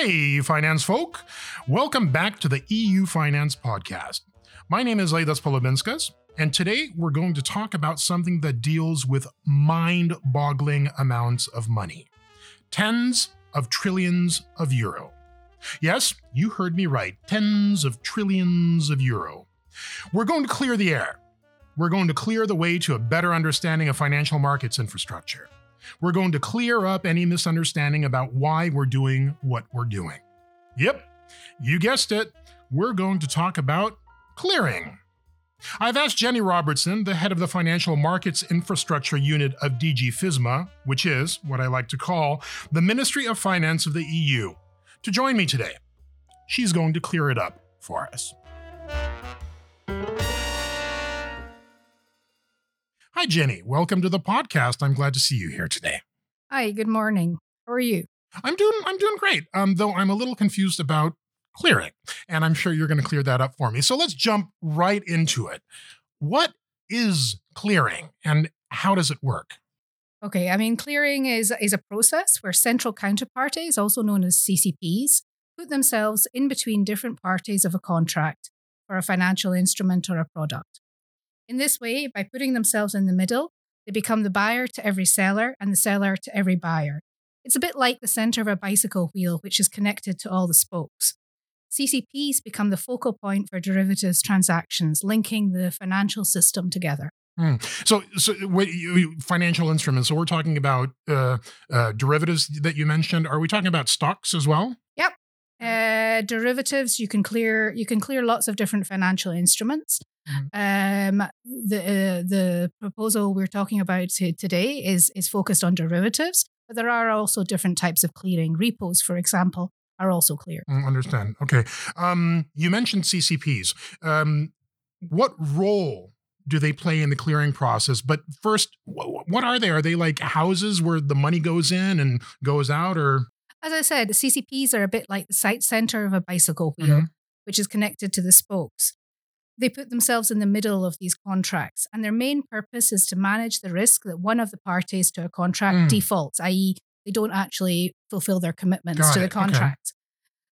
Hey, finance folk. Welcome back to the EU Finance Podcast. My name is Aidas Palubinskas, and today we're going to talk about something that deals with mind boggling amounts of money tens of trillions of euro. Yes, you heard me right tens of trillions of euro. We're going to clear the air. We're going to clear the way to a better understanding of financial markets infrastructure. We're going to clear up any misunderstanding about why we're doing what we're doing. Yep, you guessed it. We're going to talk about clearing. I've asked Jenny Robertson, the head of the Financial Markets Infrastructure Unit of DG FISMA, which is what I like to call the Ministry of Finance of the EU, to join me today. She's going to clear it up for us. Hi, Jenny. Welcome to the podcast. I'm glad to see you here today. Hi, good morning. How are you? I'm doing I'm doing great. Um, though I'm a little confused about clearing, and I'm sure you're going to clear that up for me. So let's jump right into it. What is clearing, and how does it work? Okay, I mean, clearing is is a process where central counterparties, also known as CCPs, put themselves in between different parties of a contract for a financial instrument or a product. In this way, by putting themselves in the middle, they become the buyer to every seller and the seller to every buyer. It's a bit like the center of a bicycle wheel, which is connected to all the spokes. CCPs become the focal point for derivatives transactions, linking the financial system together. Mm. So, so wait, you, financial instruments. So we're talking about uh, uh, derivatives that you mentioned. Are we talking about stocks as well? Yep. Uh, derivatives. You can clear. You can clear lots of different financial instruments. Mm-hmm. Um, the uh, the proposal we're talking about today is is focused on derivatives, but there are also different types of clearing. Repos, for example, are also clear. Mm, understand? Okay. Um, you mentioned CCPs. Um, what role do they play in the clearing process? But first, what are they? Are they like houses where the money goes in and goes out, or? As I said, the CCPs are a bit like the site center of a bicycle wheel, mm-hmm. which is connected to the spokes they put themselves in the middle of these contracts, and their main purpose is to manage the risk that one of the parties to a contract mm. defaults, i.e., they don't actually fulfill their commitments Got to it. the contract. Okay.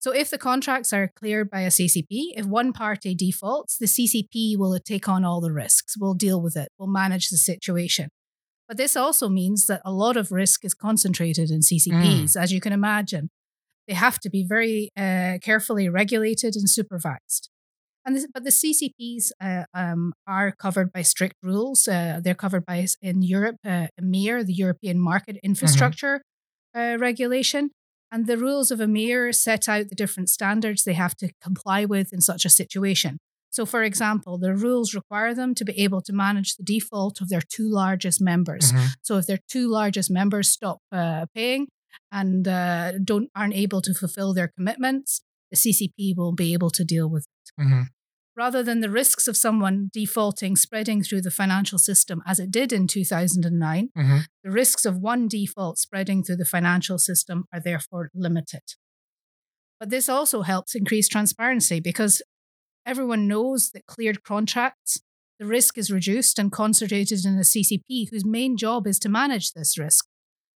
So, if the contracts are cleared by a CCP, if one party defaults, the CCP will take on all the risks, will deal with it, will manage the situation. But this also means that a lot of risk is concentrated in CCPs, mm. as you can imagine. They have to be very uh, carefully regulated and supervised. And this, but the CCPs uh, um, are covered by strict rules. Uh, they're covered by in Europe, uh, EMIR, the European Market mm-hmm. Infrastructure mm-hmm. Regulation, and the rules of EMIR set out the different standards they have to comply with in such a situation. So, for example, the rules require them to be able to manage the default of their two largest members. Mm-hmm. So, if their two largest members stop uh, paying and uh, don't aren't able to fulfill their commitments, the CCP will be able to deal with it. Mm-hmm rather than the risks of someone defaulting spreading through the financial system as it did in 2009, mm-hmm. the risks of one default spreading through the financial system are therefore limited. But this also helps increase transparency because everyone knows that cleared contracts, the risk is reduced and concentrated in a CCP whose main job is to manage this risk.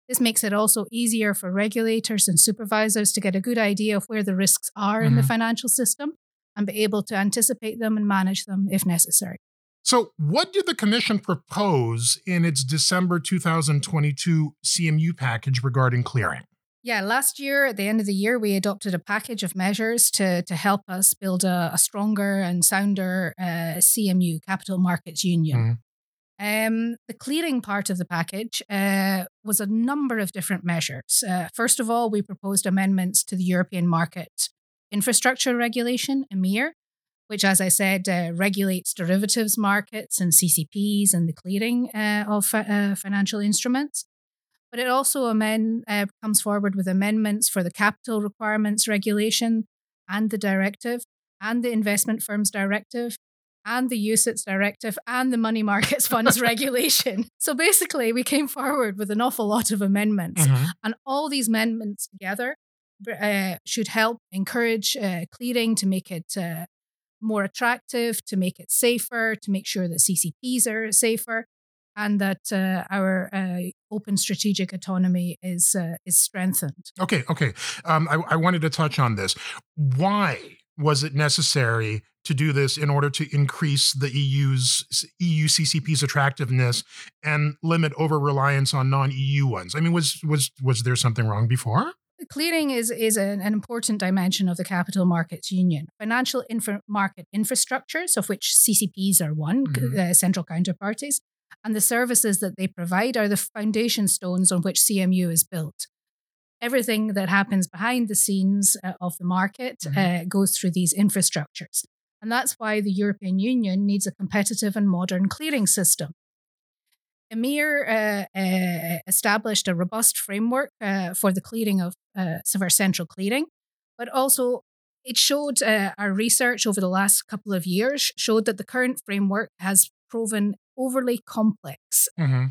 This makes it also easier for regulators and supervisors to get a good idea of where the risks are mm-hmm. in the mm-hmm. financial system and be able to anticipate them and manage them if necessary. So, what did the Commission propose in its December 2022 CMU package regarding clearing? Yeah, last year at the end of the year, we adopted a package of measures to, to help us build a, a stronger and sounder uh, CMU, Capital Markets Union. Mm-hmm. Um, the clearing part of the package uh, was a number of different measures. Uh, first of all, we proposed amendments to the European Market infrastructure regulation, EMIR, which, as I said, uh, regulates derivatives markets and CCPs and the clearing uh, of uh, financial instruments. But it also amend, uh, comes forward with amendments for the capital requirements regulation and the directive and the investment firms directive and the UCITS directive and the money markets funds regulation. So basically, we came forward with an awful lot of amendments. Mm-hmm. And all these amendments together uh, should help encourage uh, clearing to make it uh, more attractive, to make it safer, to make sure that CCPs are safer, and that uh, our uh, open strategic autonomy is uh, is strengthened. Okay, okay. Um, I, I wanted to touch on this. Why was it necessary to do this in order to increase the EU's EU CCP's attractiveness and limit over reliance on non-EU ones? I mean, was was was there something wrong before? Clearing is is an, an important dimension of the capital markets union. Financial infra- market infrastructures, of which CCPs are one, mm-hmm. uh, central counterparties, and the services that they provide are the foundation stones on which CMU is built. Everything that happens behind the scenes uh, of the market mm-hmm. uh, goes through these infrastructures. And that's why the European Union needs a competitive and modern clearing system. EMIR uh, uh, established a robust framework uh, for the clearing of uh, our central clearing, but also it showed uh, our research over the last couple of years showed that the current framework has proven overly complex mm-hmm.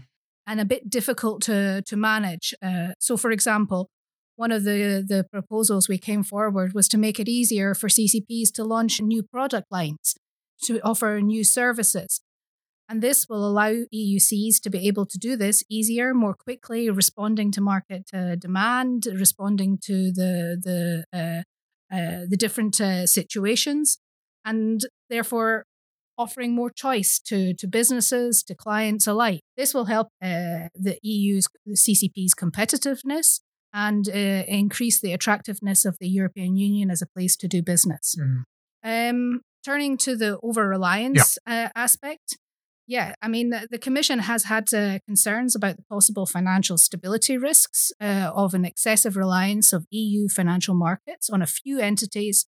and a bit difficult to to manage. Uh, so, for example, one of the, the proposals we came forward was to make it easier for CCPs to launch new product lines, to offer new services. And this will allow EUCs to be able to do this easier, more quickly, responding to market uh, demand, responding to the the uh, uh, the different uh, situations, and therefore offering more choice to to businesses, to clients alike. This will help uh, the EU's the CCP's competitiveness and uh, increase the attractiveness of the European Union as a place to do business. Mm. Um, turning to the over reliance yeah. uh, aspect, yeah, I mean, the, the Commission has had uh, concerns about the possible financial stability risks uh, of an excessive reliance of EU financial markets on a few entities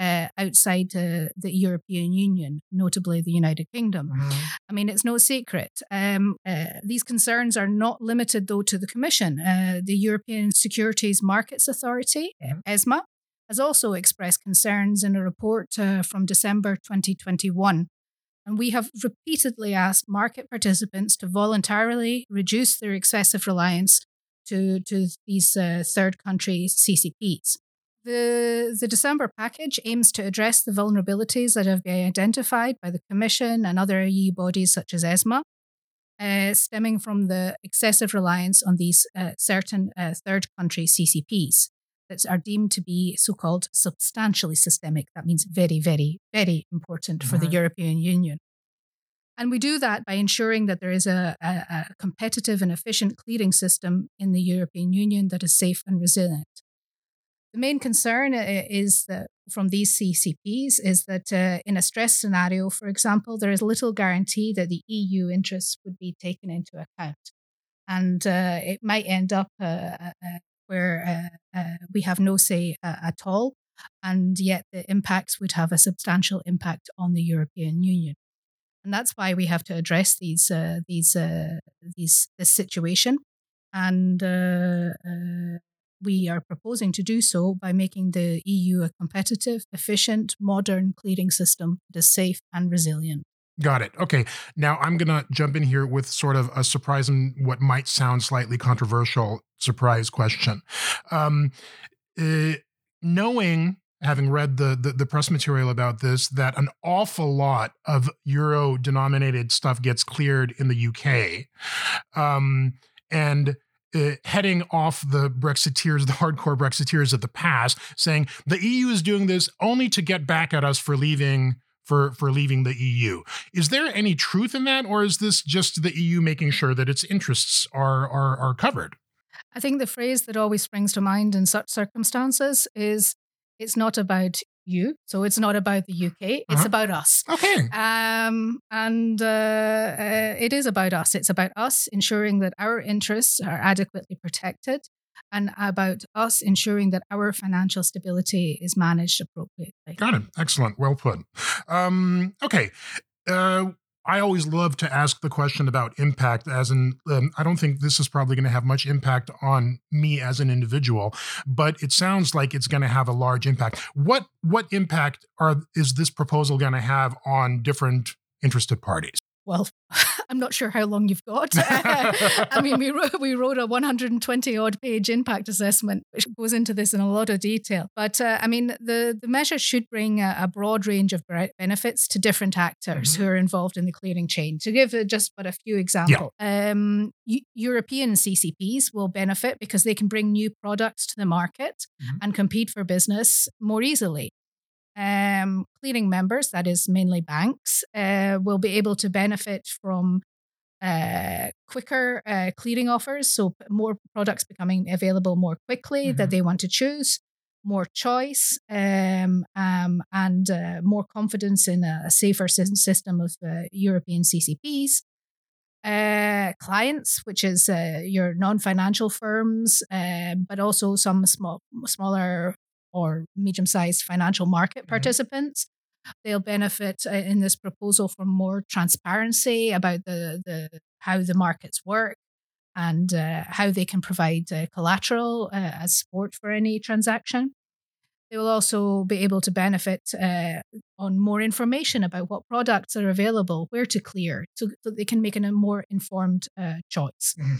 uh, outside uh, the European Union, notably the United Kingdom. Mm-hmm. I mean, it's no secret. Um, uh, these concerns are not limited, though, to the Commission. Uh, the European Securities Markets Authority, mm-hmm. ESMA, has also expressed concerns in a report uh, from December 2021. And we have repeatedly asked market participants to voluntarily reduce their excessive reliance to, to these uh, third country CCPs. The, the December package aims to address the vulnerabilities that have been identified by the Commission and other EU bodies such as ESMA, uh, stemming from the excessive reliance on these uh, certain uh, third country CCPs that are deemed to be so called substantially systemic. That means very, very, very important for the European Union. And we do that by ensuring that there is a, a, a competitive and efficient clearing system in the European Union that is safe and resilient. The main concern uh, is that from these CCPs is that uh, in a stress scenario, for example, there is little guarantee that the EU interests would be taken into account. And uh, it might end up uh, uh, uh where we have no say at all, and yet the impacts would have a substantial impact on the European Union. And that's why we have to address these these these this situation and we are proposing to do so by making the EU a competitive, efficient, modern clearing system that is safe and resilient. Got it. Okay. Now I'm going to jump in here with sort of a surprise and what might sound slightly controversial surprise question. Um, uh, knowing having read the, the, the press material about this that an awful lot of euro denominated stuff gets cleared in the UK um, and uh, heading off the Brexiteers, the hardcore Brexiteers of the past, saying the EU is doing this only to get back at us for leaving for for leaving the EU. Is there any truth in that, or is this just the EU making sure that its interests are are, are covered? I think the phrase that always springs to mind in such circumstances is it's not about you. So it's not about the UK, it's uh-huh. about us. Okay. Um, and uh, uh, it is about us. It's about us ensuring that our interests are adequately protected and about us ensuring that our financial stability is managed appropriately. Got it. Excellent. Well put. Um, okay. Uh, I always love to ask the question about impact, as in, um, I don't think this is probably going to have much impact on me as an individual, but it sounds like it's going to have a large impact. What what impact are is this proposal going to have on different interested parties? Well, I'm not sure how long you've got. I mean, we wrote, we wrote a 120 odd page impact assessment, which goes into this in a lot of detail. But uh, I mean, the, the measure should bring a, a, broad range of benefits to different actors mm-hmm. who are involved in the clearing chain. To give just but a few examples, yeah. um, European CCPs will benefit because they can bring new products to the market mm-hmm. and compete for business more easily um, clearing members, that is mainly banks, uh, will be able to benefit from uh, quicker uh, clearing offers. So, more products becoming available more quickly mm-hmm. that they want to choose, more choice, um, um, and uh, more confidence in a, safer system of uh, European CCPs. Uh, clients, which is uh, your non-financial firms, but also some small, smaller or medium sized financial market mm-hmm. participants. They'll benefit uh, in this proposal from more transparency about the, the how the markets work and uh, how they can provide uh, collateral uh, as support for any transaction. They will also be able to benefit uh, on more information about what products are available, where to clear, so, so they can make a more informed uh, choice. Mm-hmm.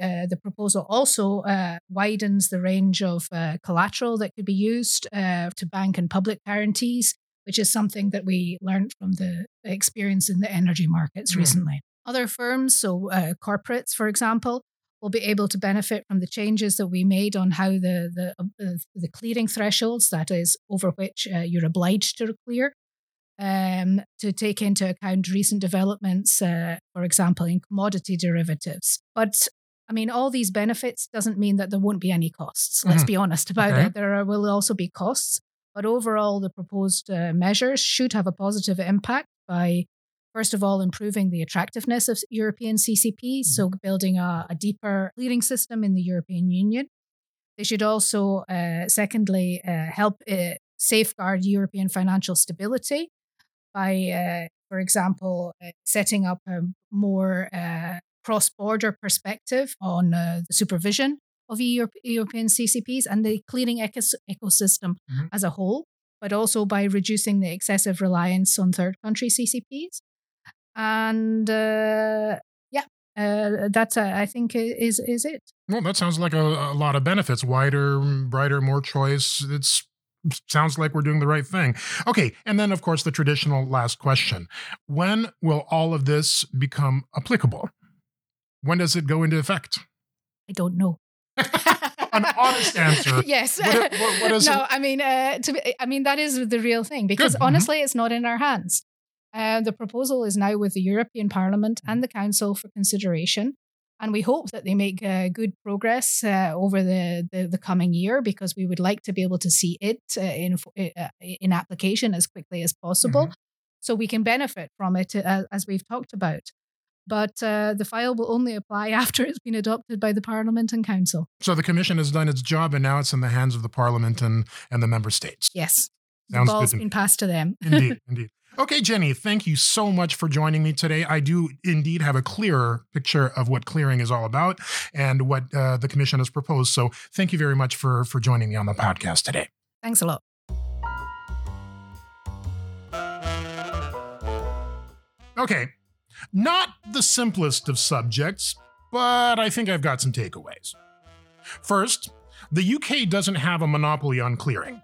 Uh, the proposal also uh, widens the range of uh, collateral that could be used uh, to bank and public guarantees, which is something that we learned from the experience in the energy markets mm. recently. Other firms, so uh, corporates, for example, will be able to benefit from the changes that we made on how the the, the clearing thresholds, that is, over which you're obliged to clear, um, to take into account recent developments, uh, for example, in commodity derivatives. But I mean, all these benefits doesn't mean that there won't be any costs. Let's mm-hmm. be honest about okay. it. There are, will also be costs, but overall, the proposed uh, measures should have a positive impact by, first of all, improving the attractiveness of European CCPs, mm-hmm. so building a, a, deeper clearing system in the European Union. They should also, uh, secondly, uh, help uh, safeguard European financial stability by, uh, for example, uh, setting up a more cross border perspective on uh, the supervision of Europe, European CCPs and the clearing ecos- ecosystem mm-hmm. as a whole, but also by reducing the excessive reliance on third country CCPs. And uh, yeah, uh, that's uh, I think is is it. Well, that sounds like a, a lot of benefits: wider, brighter, more choice. It's sounds like we're doing the right thing. Okay, and then of course the traditional last question: When will all of this become applicable? When does it go into effect? I don't know. An honest answer. yes. What, what, no, it? I mean, uh, to be, I mean that is the real thing because Good. Mm-hmm. honestly, mm-hmm. it's not in our hands. Uh, the proposal is now with the European Parliament and the Council for consideration, and we hope that they make uh, good progress uh, over the, the, the coming year because we would like to be able to see it uh, in uh, in application as quickly as possible, mm-hmm. so we can benefit from it as we've talked about but uh, the file will only apply after it's been adopted by the Parliament and Council. So the Commission has done its job and now it's in the hands of the Parliament and, and the member states. Yes. Sounds the ball's been passed to them. indeed, indeed. Okay, Jenny, thank you so much for joining me today. I do indeed have a clearer picture of what clearing is all about and what uh, the Commission has proposed. So thank you very much for, for joining me on the podcast today. Thanks a lot. Okay, not the simplest of subjects, but I think I've got some takeaways. First, the UK doesn't have a monopoly on clearing.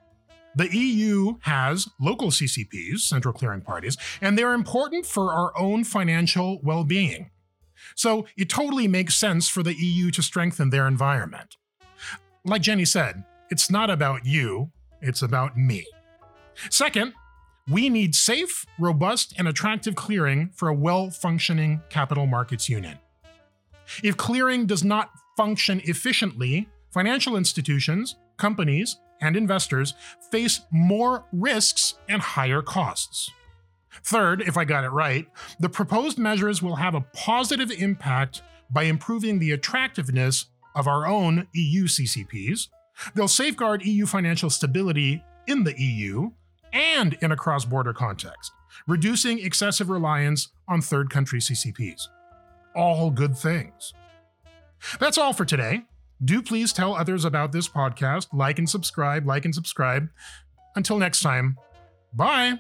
The EU has local CCPs, central clearing parties, and they're important for our own financial well being. So it totally makes sense for the EU to strengthen their environment. Like Jenny said, it's not about you, it's about me. Second, we need safe, robust, and attractive clearing for a well functioning capital markets union. If clearing does not function efficiently, financial institutions, companies, and investors face more risks and higher costs. Third, if I got it right, the proposed measures will have a positive impact by improving the attractiveness of our own EU CCPs. They'll safeguard EU financial stability in the EU and in a cross border context, reducing excessive reliance on third country CCPs. All good things. That's all for today. Do please tell others about this podcast. Like and subscribe, like and subscribe. Until next time, bye.